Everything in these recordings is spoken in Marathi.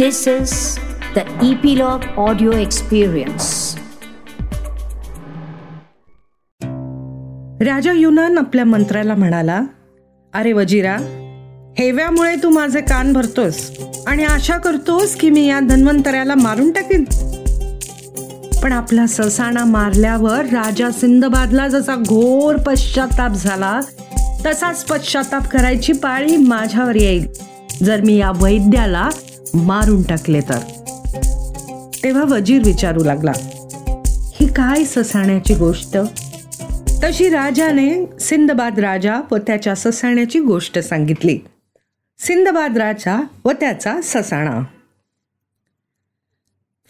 This is the Epilogue Audio Experience. राजा युनान आपल्या मंत्र्याला म्हणाला अरे वजीरा हेव्यामुळे तू माझे कान भरतोस आणि आशा करतोस की मी या धन्वंतऱ्याला मारून टाकेन पण आपला ससाणा मारल्यावर राजा सिंदबादला जसा घोर पश्चाताप झाला तसाच पश्चाताप करायची पाळी माझ्यावर येईल जर मी या वैद्याला मारून टाकले तर? तेव्हा वजीर विचारू लागला ही काय ससाण्याची गोष्ट? तशी राजाने सिंदबाद राजा व त्याच्या ससाण्याची गोष्ट सांगितली. सिंदबाद राजा व त्याचा ससाणा.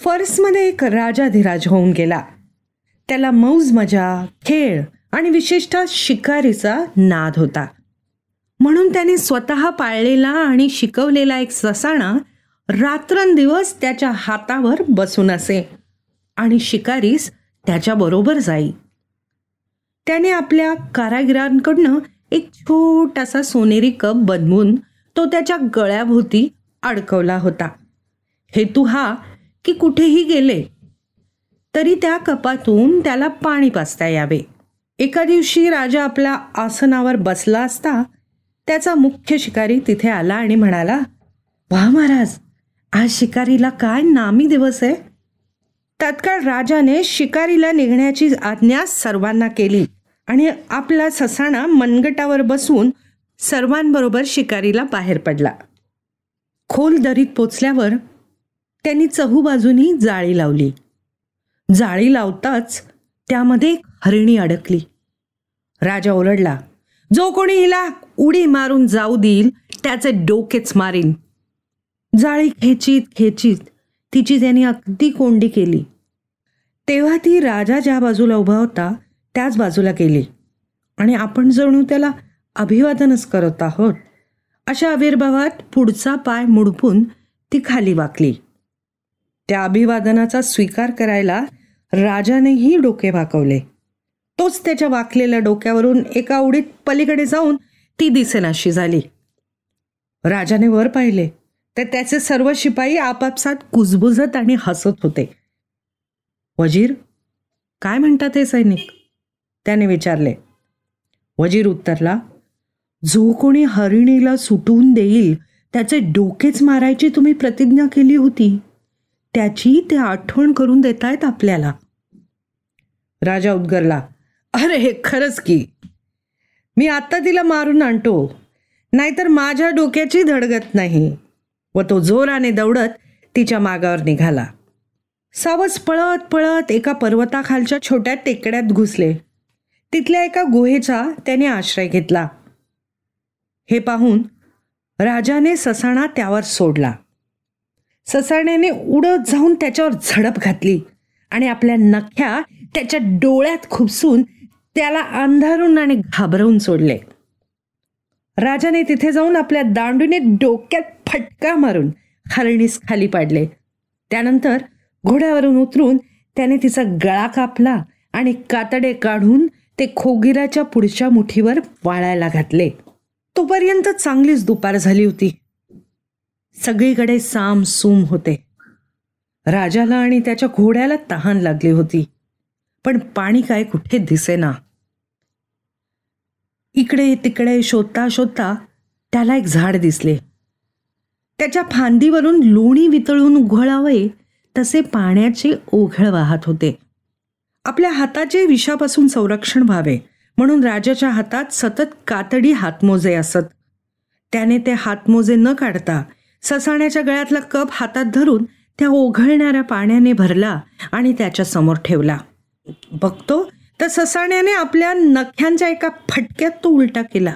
फर्समध्ये एक राजाधिराज होऊन गेला. त्याला मौज मजा खेळ आणि विशेषतः शिकारीचा नाद होता. म्हणून त्याने स्वतः पाळलेला आणि शिकवलेला एक ससाणा रात्रंदिवस त्याच्या हातावर बसून असे आणि शिकारीस त्याच्याबरोबर जाई. त्याने आपल्या कारागिरांकडनं एक छोटासा सोनेरी कप बनवून तो त्याच्या गळ्याभोवती अडकवला होता. हेतू हा की कुठेही गेले तरी त्या कपातून त्याला पाणी पाचता यावे. एका दिवशी राजा आपल्या आसनावर बसला असता त्याचा मुख्य शिकारी तिथे आला आणि म्हणाला वा महाराज आज शिकारीला काय नामी दिवस आहे? तत्काळ राजाने शिकारीला निघण्याची आज्ञा सर्वांना केली आणि आपला ससाणा मनगटावर बसून सर्वांबरोबर शिकारीला बाहेर पडला. खोल दरीत पोचल्यावर त्यांनी चहूबाजूनी जाळी लावली. जाळी लावताच त्यामध्ये एक हरिणी अडकली. राजा ओरडला जो कोणी हिला उडी मारून जाऊ देईल त्याचे डोकेच मारीन. जाळी खेचीत खेचीत तिची त्यांनी अगदी कोंडी केली. तेव्हा ती राजा ज्या बाजूला उभा होता त्याच बाजूला गेली. आणि आपण जणू त्याला अभिवादनच करत आहोत. अशा आविर्भावात पुढचा पाय मुडपून ती खाली वाकली. त्या अभिवादनाचा स्वीकार करायला राजानेही डोके वाकवले. तोच त्याच्या वाकलेल्या डोक्यावरून एका उडीत पलीकडे जाऊन ती दिसेनाशी झाली. राजाने वर पाहिले. तर त्याचे सर्व शिपाई आपापसात कुजबुजत आणि हसत होते. वजीर काय म्हणतात हे सैनिक? त्याने विचारले. वजीर उत्तरला जो कोणी हरिणीला सुटून देईल त्याचे डोकेच मारायची तुम्ही प्रतिज्ञा केली होती. त्याची ते आठवण करून देतायत आपल्याला. राजा उद्गरला अरे हे खरंच की. मी आत्ता तिला मारून आणतो. नाहीतर माझ्या डोक्याची धडगत नाही. व तो जोराने दौडत तिच्या मागावर निघाला. सावज पळत पळत एका पर्वताखालच्या छोट्या टेकड्यात घुसले. तिथल्या एका गुहेचा त्याने आश्रय घेतला. हे पाहून राजाने ससाणा त्यावर सोडला. ससाण्याने उडत जाऊन त्याच्यावर झडप घातली आणि आपल्या नख्या त्याच्या डोळ्यात खुपसून त्याला अंधारून आणि घाबरवून सोडले. राजाने तिथे जाऊन आपल्या दांडूने डोक्यात फटका मारून खालणीस खाली पाडले. त्यानंतर घोड्यावरून उतरून त्याने तिचा गळा कापला आणि कातडे काढून ते खोगिराच्या पुढच्या मुठीवर वाळायला घातले. तोपर्यंत चांगलीच दुपार झाली होती. सगळीकडे साम सूम होते. राजाला आणि त्याच्या घोड्याला तहान लागली होती. पण पाणी काय कुठे दिसेना. इकडे तिकडे शोधता शोधता त्याला एक झाड दिसले. त्याच्या फांदीवरून लोणी वितळून उघळावे तसे पाण्याचे ओघळ वाहत होते. आपल्या हाताचे विषापासून संरक्षण व्हावे म्हणून राजाच्या हातात सतत कातडी हातमोजे असत. त्याने ते हातमोजे न काढता ससाण्याच्या गळ्यातला कप हातात धरून त्या ओघळणाऱ्या पाण्याने भरला आणि त्याच्यासमोर ठेवला. बघतो तर ससाण्याने आपल्या नख्यांच्या एका फटक्यात तो उलटा केला.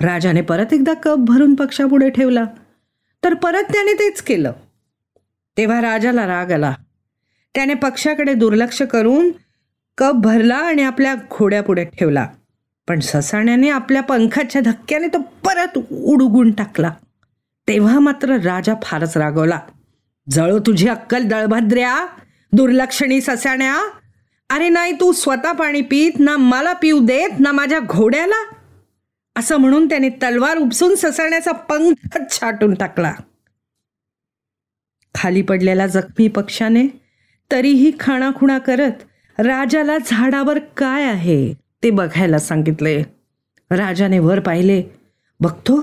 राजाने परत एकदा कप भरून पक्षापुढे ठेवला. तर परत त्याने तेच केलं. तेव्हा राजाला राग आला. त्याने पक्षाकडे दुर्लक्ष करून कप भरला आणि आपल्या घोड्यापुढे ठेवला. पण ससाण्याने आपल्या पंखाच्या धक्क्याने तो परत उडगून टाकला. तेव्हा मात्र राजा फारच रागवला. जळो तुझी अक्कल दळभद्र्या! दुर्लक्षणी ससाण्या! अरे नाही तू स्वतः पाणी पित ना मला पिऊ देत ना माझ्या घोड्याला! असं म्हणून त्याने तलवार उपसून ससाण्याचा पंख छाटून टाकला. खाली पडलेल्या जखमी पक्षाने तरीही खाणाखुणा करत राजाला झाडावर काय आहे ते बघायला सांगितले. राजाने वर पाहिले. बघतो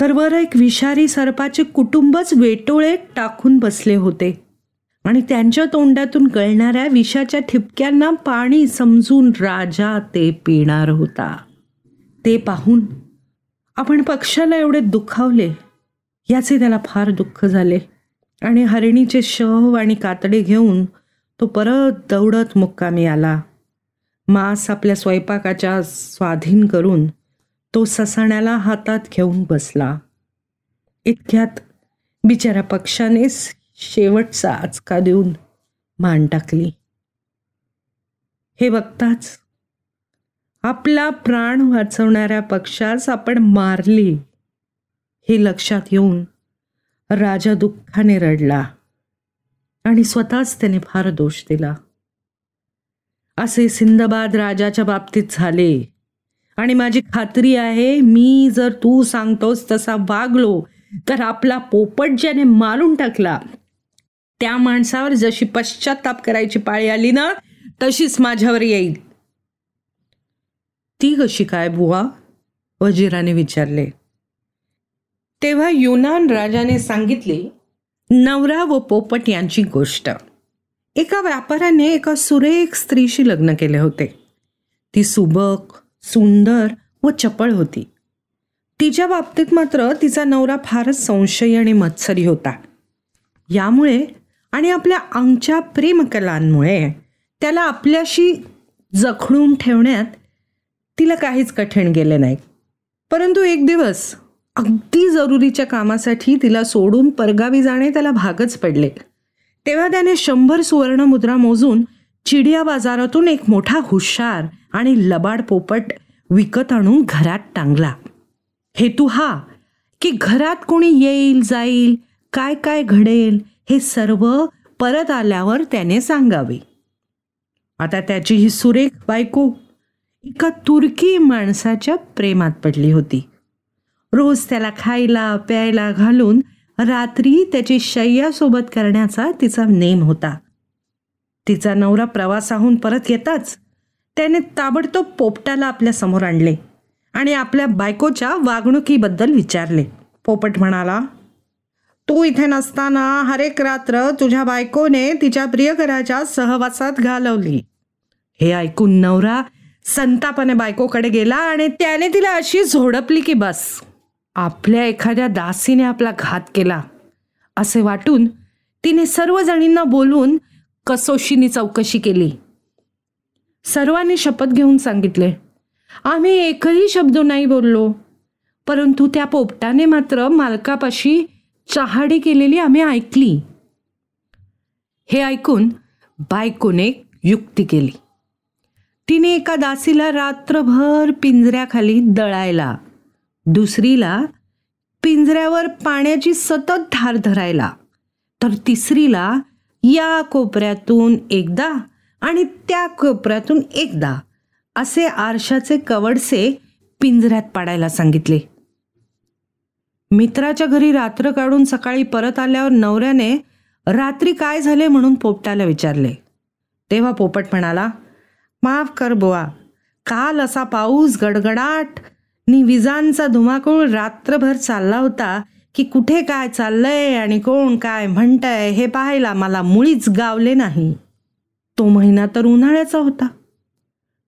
तर वर एक विषारी सर्पाचे कुटुंबच वेटोळे टाकून बसले होते आणि त्यांच्या तोंडातून गळणाऱ्या विषाच्या ठिपक्यांना पाणी समजून राजा ते पिणार होता. ते पाहून आपण पक्षाला एवढे दुखावले याचे त्याला फार दुःख झाले. आणि हरिणीचे शव आणि कातडे घेऊन तो परत दौडत मुक्कामी आला. मांस आपल्या स्वयंपाकाच्या स्वाधीन करून तो ससाण्याला हातात घेऊन बसला. इतक्यात बिचारा पक्षाने शेवटचा आचका देऊन मान टाकली. हे बघताच आपला प्राण वाचवणाऱ्या पक्षास आपण मारली हे लक्षात येऊन राजा दुःखाने रडला आणि स्वतःच त्याने फार दोष दिला. असे सिंदबाद राजाच्या बाबतीत झाले. आणि माझी खात्री आहे मी जर तू सांगतोस तसा वागलो तर आपला पोपट ज्याने मारून टाकला त्या माणसावर जशी पश्चाताप करायची पाळी आली ना तशीच माझ्यावर येईल. ती कशी काय बुवा? वजीराने विचारले. तेव्हा युनान राजाने सांगितले नवरा व पोपट यांची गोष्ट. एका व्यापाऱ्याने एका सुरेख स्त्रीशी लग्न केले होते. ती सुबक सुंदर व चपळ होती. तिच्या बाबतीत मात्र तिचा नवरा फारच संशयी आणि मत्सरी होता. यामुळे आणि आपल्या अंगच्या प्रेमकलांमुळे त्याला आपल्याशी जखडून ठेवण्यात तिला काहीच कठीण गेले नाही. परंतु एक दिवस अगदी जरुरीच्या कामासाठी तिला सोडून परगावी जाणे त्याला भागच पडले. तेव्हा त्याने शंभर सुवर्ण मुद्रा मोजून चिडिया बाजारातून एक मोठा हुशार आणि लबाड पोपट विकत आणून घरात टांगला. हेतू हा की घरात कोणी येईल जाईल काय काय घडेल हे सर्व परत आल्यावर त्याने सांगावे. आता त्याची ही सुरेख बायको एका तुर्की माणसाच्या प्रेमात पडली होती. रोज त्याला खायला प्यायला घालून रात्री त्याची शय्यासोबत करण्याचा तिचा नेम होता. तिचा नवरा प्रवासाहून परत येताच त्याने ताबडतोब पोपटाला आपल्यासमोर आणले आणि आपल्या बायकोच्या वागणुकीबद्दल विचारले. पोपट म्हणाला तू इथे नसताना हरेक रात्र तुझ्या बायकोने तिच्या प्रियकराच्या सहवासात घालवली. हे ऐकून नवरा संतापाने बायकोकडे गेला आणि त्याने तिला अशी झोडपली की बस. आपल्या एखाद्या दासीने आपला घात केला. असे वाटून तिने सर्वजणींना बोलवून कसोशीनी चौकशी केली. सर्वांनी शपथ घेऊन सांगितले आम्ही एकही शब्द नाही बोललो परंतु त्या पोपटाने मात्र मालकापाशी चहाडी केलेली आम्ही ऐकली. हे ऐकून बायकोने युक्ती केली. तिने एका दासीला रात्रभर पिंजऱ्याखाली दळायला. दुसरीला पिंजऱ्यावर पाण्याची सतत धार धरायला. तर तिसरीला या कोपऱ्यातून एकदा आणि त्या कोपऱ्यातून एकदा असे आरशाचे कवडसे पिंजऱ्यात पाडायला सांगितले. मित्राच्या घरी रात्र काढून सकाळी परत आल्यावर नवऱ्याने रात्री काय झाले? म्हणून पोपटाला विचारले. तेव्हा पोपट म्हणाला माफ कर बुवा. काल असा पाऊस गडगडाट. नि विजांचा धुमाकूळ रात्रभर चालला होता की कुठे काय चाललंय आणि कोण काय म्हणतंय हे पाहायला मला मुळीच गावले नाही. तो महिना तर उन्हाळ्याचा होता.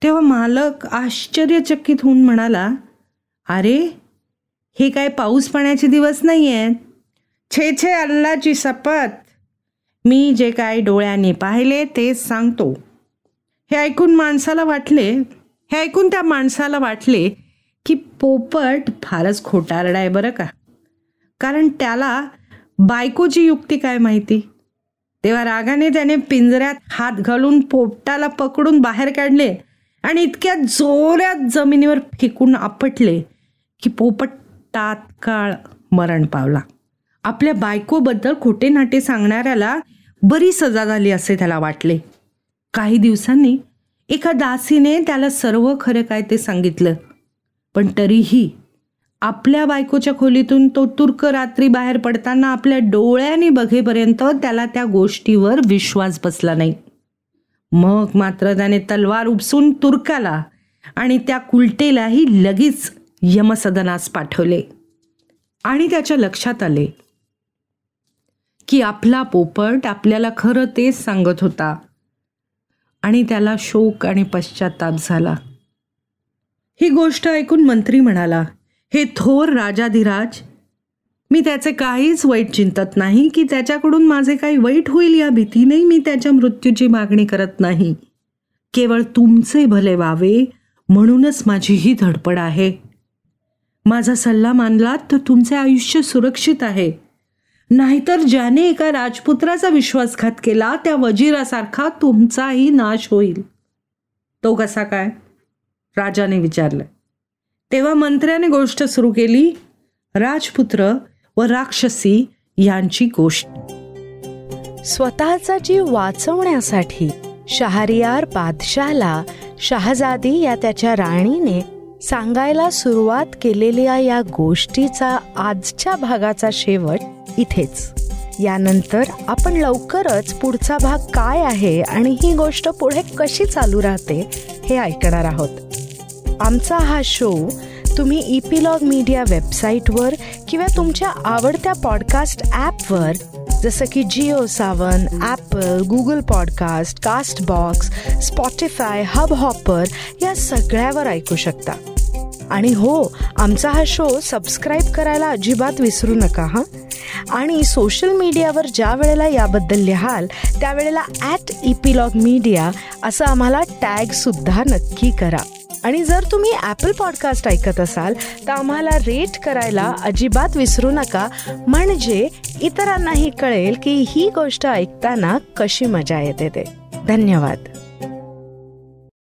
तेव्हा मालक आश्चर्यचकित होऊन म्हणाला अरे हे काय पाऊस पाण्याचे दिवस नाही आहेत छे छे अल्लाची शपथ. मी जे काय डोळ्याने पाहिले तेच सांगतो. हे ऐकून माणसाला वाटले हे ऐकून त्या माणसाला वाटले की पोपट फारच खोटारडा आहे बरं का? कारण त्याला बायकोची युक्ती काय माहिती? तेव्हा रागाने त्याने पिंजऱ्यात हात घालून पोपटाला पकडून बाहेर काढले आणि इतक्या जोरात जमिनीवर फेकून आपटले की पोपट तात्काळ मरण पावला. आपल्या बायकोबद्दल खोटे नाटे सांगणाऱ्याला बरी सजा झाली असे त्याला वाटले. काही दिवसांनी एका दासीने त्याला सर्व खरं काय ते सांगितलं. पण तरीही आपल्या बायकोच्या खोलीतून तो तुर्क रात्री बाहेर पडताना आपल्या डोळ्याने बघेपर्यंत त्याला त्या गोष्टीवर विश्वास बसला नाही. मग मात्र त्याने तलवार उपसून तुर्काला आणि त्या कुलटेलाही लगेच यमसदनास पाठवले. आणि त्याच्या लक्षात आले की आपला पोपट आपल्याला खरं तेच सांगत होता. आणि त्याला शोक आणि पश्चाताप झाला. ही गोष्ट ऐकून मंत्री म्हणाला हे थोर राजाधिराज मी त्याचे काहीच वाईट चिंतत नाही की त्याच्याकडून माझे काही वाईट होईल या भीतीने मी त्याच्या मृत्यूची मागणी करत नाही. केवळ तुमचे भले व्हावे म्हणूनच माझी ही धडपड आहे. माझा सल्ला मानलात तर तुमचे आयुष्य सुरक्षित आहे. नाहीतर ज्याने एका राजपुत्राचा विश्वासघात केला त्या वजिरासारखा तुमचाही नाश होईल. तो कसा काय? राजाने विचारलं. तेव्हा मंत्र्याने गोष्ट सुरू केली राजपुत्र व राक्षसी यांची गोष्ट. स्वतःचा जीव वाचवण्यासाठी शहरियार बादशाहला शहजादी या त्याच्या राणीने सांगायला सुरुवात केलेल्या या गोष्टीचा आजच्या भागाचा शेवट इथेच. यानंतर आपण लवकरच पुढचा भाग काय आहे आणि ही गोष्ट पुढे कशी चालू राहते हे ऐकणार आहोत. आमचा हा शो तुम्ही इपिलॉग मीडिया वेबसाईटवर किंवा तुमच्या आवडत्या पॉडकास्ट ॲपवर जसं की Jio Saavn Apple Google podcast Castbox Spotify Hubhopper या सगळ्यावर ऐकू शकता. आणि हो आमचा हा शो सबस्क्राईब करायला अजिबात विसरू नका हां? आणि सोशल मीडियावर ज्या वेळेला याबद्दल लिहाल त्यावेळेला ॲट इपिलॉग मीडिया असं आम्हाला टॅगसुद्धा नक्की करा. आणि जर तुम्ही ॲपल पॉडकास्ट ऐकत असाल तर आम्हाला रेट करायला अजिबात विसरू नका. म्हणजे इतरांनाही कळेल की ही गोष्ट ऐकताना कशी मजा येते ते. धन्यवाद.